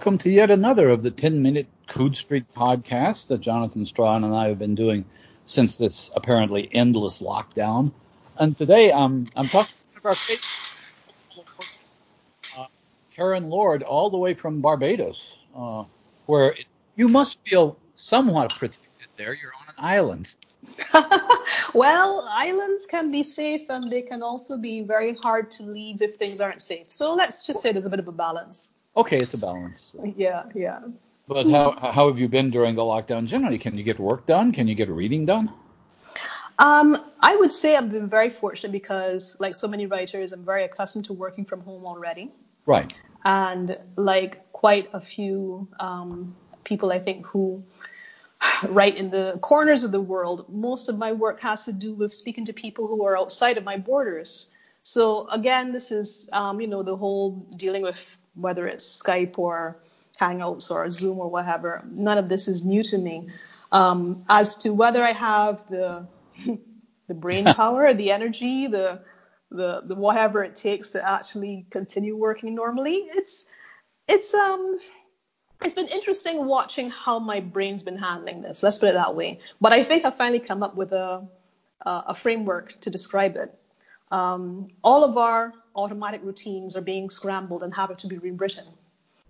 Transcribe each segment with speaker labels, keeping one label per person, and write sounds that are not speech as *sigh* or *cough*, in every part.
Speaker 1: welcome to yet another of the 10 minute Coode Street podcasts that Jonathan Strahan and I have been doing since this apparently endless lockdown. And today um, I'm talking to our uh, Karen Lord, all the way from Barbados, uh, where it, you must feel somewhat protected there. You're on an island. *laughs*
Speaker 2: well, islands can be safe and they can also be very hard to leave if things aren't safe. So let's just say there's a bit of a balance.
Speaker 1: Okay, it's a balance.
Speaker 2: Yeah, yeah.
Speaker 1: But how how have you been during the lockdown generally? Can you get work done? Can you get reading done?
Speaker 2: Um, I would say I've been very fortunate because, like so many writers, I'm very accustomed to working from home already.
Speaker 1: Right.
Speaker 2: And like quite a few um, people, I think, who *sighs* write in the corners of the world, most of my work has to do with speaking to people who are outside of my borders. So again, this is, um, you know, the whole dealing with whether it's Skype or Hangouts or Zoom or whatever. None of this is new to me. Um, as to whether I have the *laughs* the brain *laughs* power, the energy, the, the the whatever it takes to actually continue working normally, it's it's um it's been interesting watching how my brain's been handling this. Let's put it that way. But I think I finally come up with a a framework to describe it. Um, all of our automatic routines are being scrambled and have to be rewritten.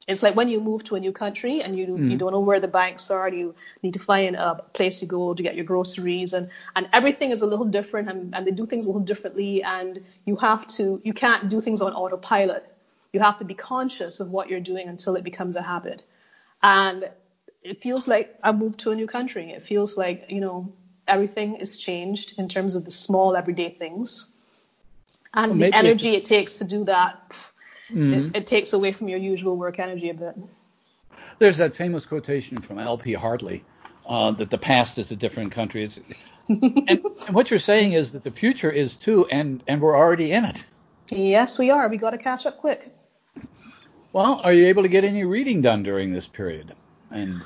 Speaker 2: It's like when you move to a new country and you mm. you don't know where the banks are, you need to find a place to go to get your groceries, and and everything is a little different, and, and they do things a little differently, and you have to you can't do things on autopilot. You have to be conscious of what you're doing until it becomes a habit, and it feels like I moved to a new country. It feels like you know everything is changed in terms of the small everyday things and well, the energy it takes to do that, mm-hmm. it, it, takes away from your usual work energy a bit.
Speaker 1: There's that famous quotation from L.P. Hartley uh, that the past is a different country. and, and what you're saying is that the future is too, and and we're already in it.
Speaker 2: Yes, we are. We got to catch up quick.
Speaker 1: Well, are you able to get any reading done during this period? And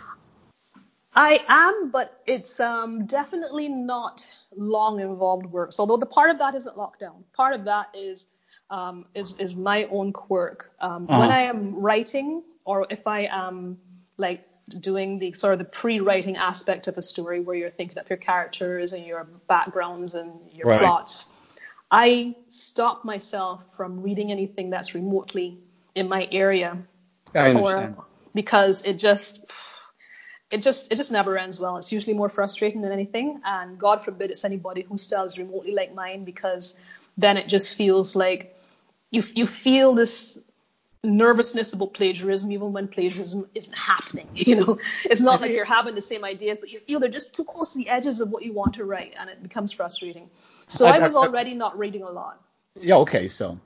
Speaker 2: I am, but it's um, definitely not long involved works. Although the part of that isn't lockdown. Part of that is um, is is my own quirk. Um, uh-huh. When I am writing, or if I am like doing the sort of the pre-writing aspect of a story, where you're thinking up your characters and your backgrounds and your right. plots, I stop myself from reading anything that's remotely in my area.
Speaker 1: I understand.
Speaker 2: Or, because it just it just it just never ends well. It's usually more frustrating than anything, and God forbid it's anybody who style is remotely like mine, because then it just feels like you you feel this nervousness about plagiarism even when plagiarism isn't happening. *laughs* You know, it's not like you're having the same ideas, but you feel they're just too close to the edges of what you want to write, and it becomes frustrating. So I, I was already not reading a lot.
Speaker 1: Yeah. Okay. So,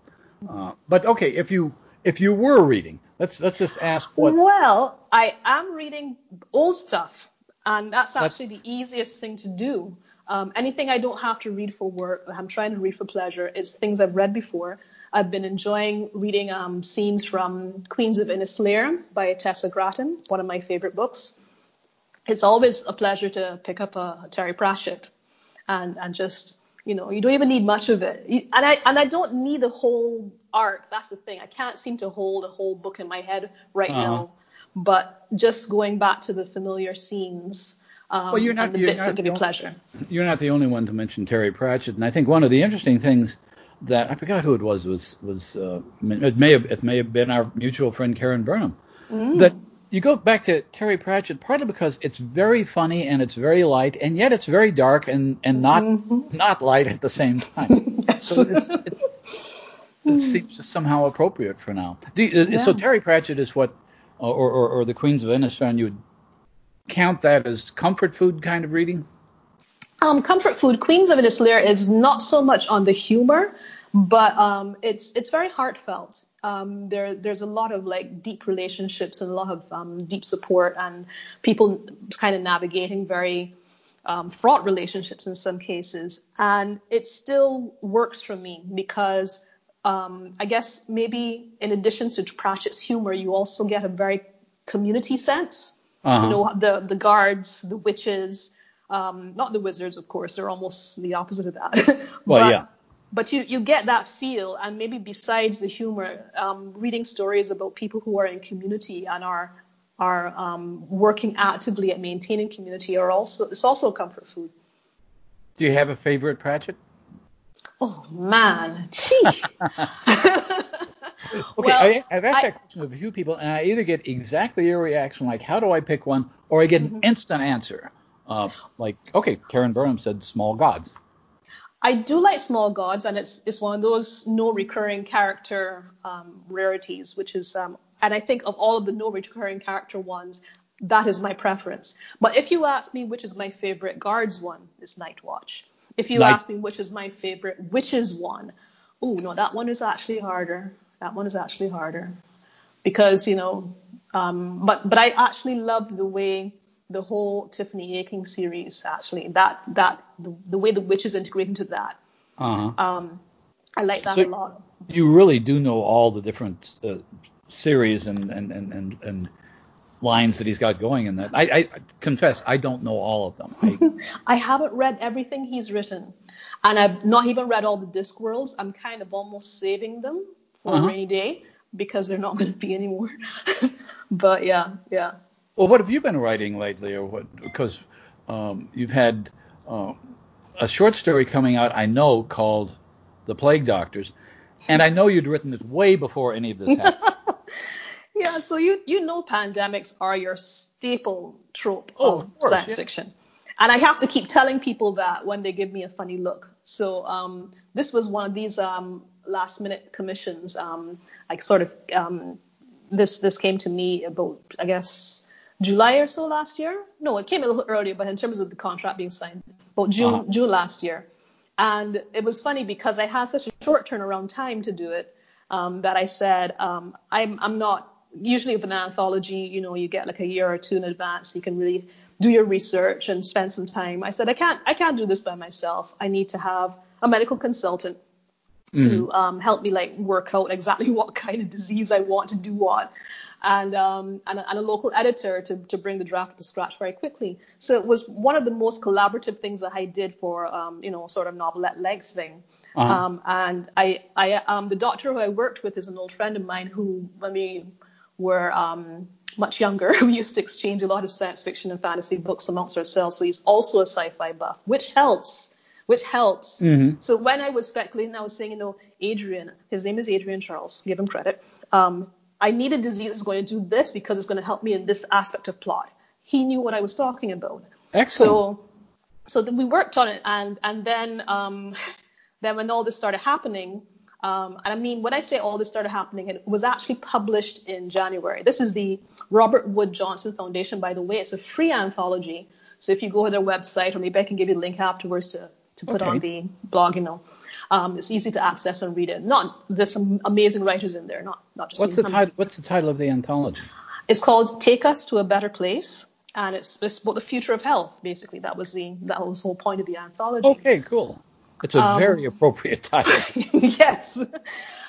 Speaker 1: uh, but okay, if you if you were reading, let's let's just ask what.
Speaker 2: Well, I am reading old stuff, and that's actually that's... the easiest thing to do. Um, anything I don't have to read for work, I'm trying to read for pleasure, is things I've read before. I've been enjoying reading um, scenes from Queens of Innis Lear by Tessa Gratton, one of my favorite books. It's always a pleasure to pick up a, a Terry Pratchett and, and just you know, you don't even need much of it. And I and I don't need the whole arc. That's the thing. I can't seem to hold a whole book in my head right uh-huh. now. But just going back to the familiar scenes. Um, well, you're not, the bits that give you pleasure.
Speaker 1: You're not the only one to mention Terry Pratchett, and I think one of the interesting things that I forgot who it was was was uh, it may have it may have been our mutual friend Karen Burnham mm. that you go back to Terry Pratchett partly because it's very funny and it's very light, and yet it's very dark and and not mm-hmm. not light at the same time. *laughs* yes. So it's, it, it seems somehow appropriate for now. You, uh, yeah. So Terry Pratchett is what, or, or, or the Queens of Innistrad, you would count that as comfort food kind of reading?
Speaker 2: Um, comfort food. Queens of Innis Lear is not so much on the humor, but um, it's it's very heartfelt um, there there's a lot of like deep relationships and a lot of um, deep support and people kind of navigating very um, fraught relationships in some cases. And it still works for me because um, I guess maybe in addition to Pratchett's humor you also get a very community sense. Uh-huh. you know the the guards the witches um, not the wizards of course. They're almost the opposite of that. *laughs*
Speaker 1: Well yeah
Speaker 2: but you you get that feel, and maybe besides the humor, um, reading stories about people who are in community and are are um, working actively at maintaining community are also it's also comfort food.
Speaker 1: Do you have a favorite Pratchett?
Speaker 2: Oh man, gee. *laughs* *laughs*
Speaker 1: okay, well, I, have asked I, that question to a few people, and I either get exactly your reaction, like how do I pick one, or I get mm-hmm. an instant answer, uh, like okay, Karen Burnham said Small Gods.
Speaker 2: I do like Small Gods, and it's it's one of those no recurring character um, rarities, which is, um, and I think of all of the no recurring character ones, that is my preference. But if you ask me which is my favorite Guards one, it's Night Watch. If you Night- ask me which is my favorite Witches one, oh no, that one is actually harder. That one is actually harder because you know, um, but but I actually love the way the whole Tiffany Aching series actually that that the, the way the witches integrate into that. Uh-huh. Um, I like that so a lot.
Speaker 1: You really do know all the different uh, series and, and, and, and, and lines that he's got going in that. I, I confess I don't know all of them.
Speaker 2: I, *laughs* I haven't read everything he's written, and I've not even read all the Discworlds. I'm kind of almost saving them for uh-huh. a rainy day because they're not going to be anymore. *laughs* but yeah, yeah.
Speaker 1: Well, what have you been writing lately, or what? Because um, you've had uh, a short story coming out, I know, called "The Plague Doctors," and I know you'd written it way before any of this happened. *laughs*
Speaker 2: yeah, so you you know pandemics are your staple trope oh, of, course, science yeah. fiction. And I have to keep telling people that when they give me a funny look. So um, this was one of these um, last minute commissions. Um, like sort of um, this this came to me about I guess July or so last year. No, it came a little earlier, but in terms of the contract being signed, about June, uh-huh. June last year. And it was funny because I had such a short turnaround time to do it um, that I said, um, I'm, I'm not, usually with an anthology, you know, you get like a year or two in advance. You can really do your research and spend some time. I said, I can't, I can't do this by myself. I need to have a medical consultant mm. to um, help me like work out exactly *laughs* what kind of disease I want to do what and, um, and, a, and, a, local editor to, to bring the draft to scratch very quickly. So it was one of the most collaborative things that I did for, um, you know, sort of novelette length thing. Uh-huh. Um, and I, I, um, the doctor who I worked with is an old friend of mine who, when we were um, much younger, *laughs* we used to exchange a lot of science fiction and fantasy books amongst ourselves. So he's also a sci-fi buff, which helps which helps. Mm-hmm. So when I was speculating, I was saying, you know, Adrian, his name is Adrian Charles, give him credit. Um, I need a disease that's going to do this because it's going to help me in this aspect of plot. He knew what I was talking about.
Speaker 1: Excellent.
Speaker 2: So, so then we worked on it, and and then um, then when all this started happening, um, and I mean when I say all this started happening, it was actually published in January. This is the Robert Wood Johnson Foundation, by the way. It's a free anthology. So if you go to their website, or maybe I can give you a link afterwards to to put okay. on the blog, you know. Um, it's easy to access and read it. Not there's some amazing writers in there, not not just.
Speaker 1: What's the title? What's the title of the anthology?
Speaker 2: It's called Take Us to a Better Place, and it's, it's about the future of health. Basically, that was the that was the whole point of the anthology.
Speaker 1: Okay, cool. It's a um, very appropriate title. *laughs*
Speaker 2: yes.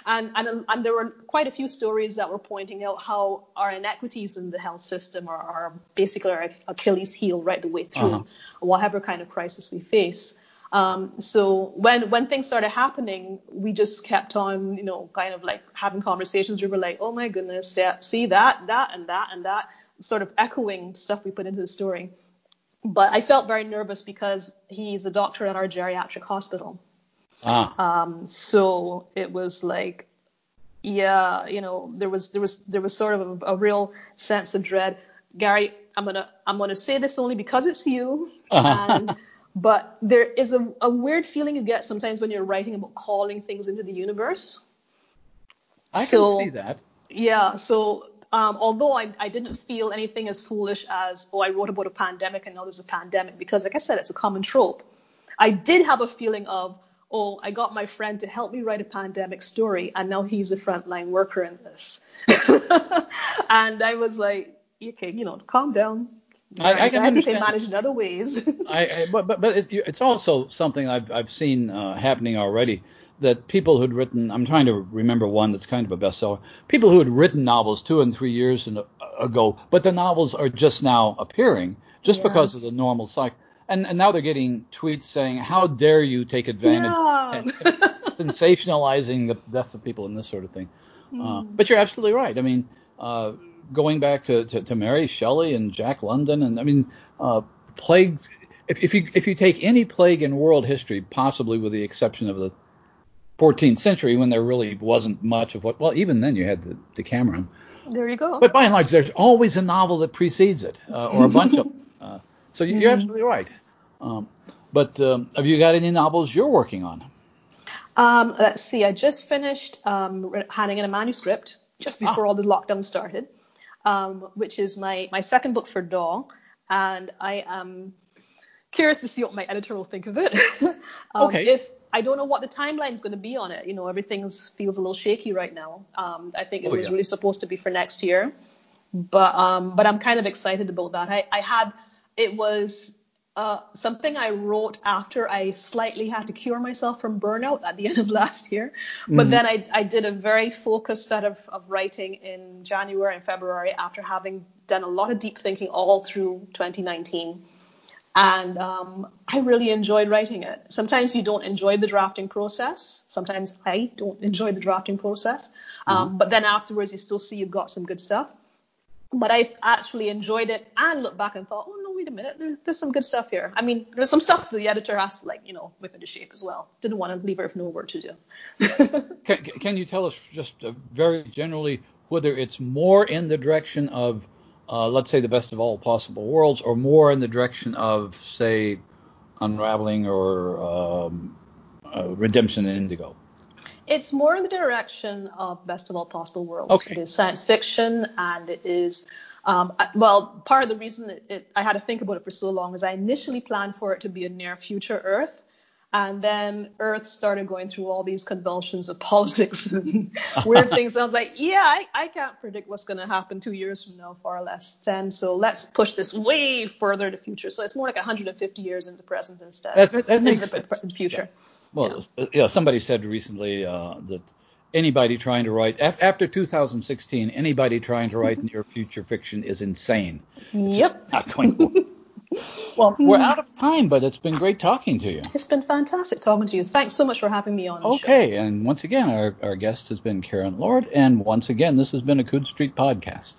Speaker 2: And, and, and there were quite a few stories that were pointing out how our inequities in the health system are, are basically our Achilles heel right the way through uh-huh. whatever kind of crisis we face. Um, so when when things started happening, we just kept on, you know, kind of like having conversations. We were like, oh my goodness, yeah, see that, that, and that, and that, sort of echoing stuff we put into the story. But I felt very nervous because he's a doctor at our geriatric hospital. Ah. Um, so it was like, yeah, you know, there was there was there was sort of a, a real sense of dread. Gary, I'm gonna I'm gonna say this only because it's you. Uh-huh. And but there is a, a weird feeling you get sometimes when you're writing about calling things into the universe.
Speaker 1: I so, can see that.
Speaker 2: Yeah. So um, although I, I didn't feel anything as foolish as, oh, I wrote about a pandemic and now there's a pandemic, because like I said, it's a common trope. I did have a feeling of, oh, I got my friend to help me write a pandemic story, and now he's a frontline worker in this. *laughs* and I was like, okay, you know, calm down. I, I, can I think they manage in other ways. *laughs*
Speaker 1: I, I, but but, but it, it's also something I've I've seen uh, happening already that people who'd written I'm trying to remember one that's kind of a bestseller. People who had written novels two and three years uh, ago, but the novels are just now appearing just yes. because of the normal cycle. And, and now they're getting tweets saying, "How dare you take advantage?"
Speaker 2: Yeah. *laughs*
Speaker 1: sensationalizing the deaths of people and this sort of thing. Mm. Uh, hmm. but you're absolutely right. I mean, uh, going back to, to, to, Mary Shelley and Jack London, and I mean, uh, plagues. If, if you if you take any plague in world history, possibly with the exception of the 14th century when there really wasn't much of what. Well, even then you had the Decameron.
Speaker 2: There you go.
Speaker 1: But by and large, there's always a novel that precedes it, uh, or a bunch of. Uh, so you're mm-hmm. absolutely right. Um, but um, have you got any novels you're working on?
Speaker 2: Um, let's see. I just finished um, handing in a manuscript just ah. before ah. all the lockdown started, um, which is my my second book for Daw, and I am curious to see what my editor will think of it. *laughs*
Speaker 1: um, okay.
Speaker 2: If I don't know what the timeline is going to be on it, you know, everything feels a little shaky right now. Um, I think it oh, was yeah. really supposed to be for next year, but um, but I'm kind of excited about that. I, I had it was uh, something I wrote after I slightly had to cure myself from burnout at the *laughs* end of last year. But mm-hmm. then I, I, did a very focused set of, of writing in January and February after having done a lot of deep thinking all through 2019. And um, I really enjoyed writing it. Sometimes you don't enjoy the drafting process. Sometimes I don't enjoy the drafting process. Um, mm-hmm. But then afterwards, you still see you've got some good stuff. But I actually enjoyed it and looked back and thought, oh no, wait a minute, there, there's some good stuff here. I mean, there's some stuff the editor has to like, you know, whip into shape as well. Didn't want to leave her with no work to do. *laughs*
Speaker 1: can, can you tell us just uh, very generally whether it's more in the direction of uh, let's say the best of all possible worlds, or more in the direction of, say, unraveling or um, uh, redemption in Indigo?
Speaker 2: It's more in the direction of best of all possible worlds.
Speaker 1: Okay.
Speaker 2: It is science fiction, and it is um, well, part of the reason it, it, I had to think about it for so long is I initially planned for it to be a near future Earth, and then Earth started going through all these convulsions of *laughs* politics and weird *laughs* things. And I was like, yeah, I, I can't predict what's going to happen two years from now, far less 10. So let's push this way further in the future. So it's more like 150 years in the present instead.
Speaker 1: That, that makes sense.
Speaker 2: The future.
Speaker 1: Yeah. Well, yeah. yeah. somebody said recently uh, that anybody trying to write after 2016, anybody trying to write *laughs* near future fiction is insane.
Speaker 2: It's yep.
Speaker 1: not going to *laughs* well, we're hmm. out of time, but it's been great talking to you.
Speaker 2: It's been fantastic talking to you. Thanks so much for having me on.
Speaker 1: Okay, and once again, our, our guest has been Karen Lord, and once again, this has been a Coode Street podcast.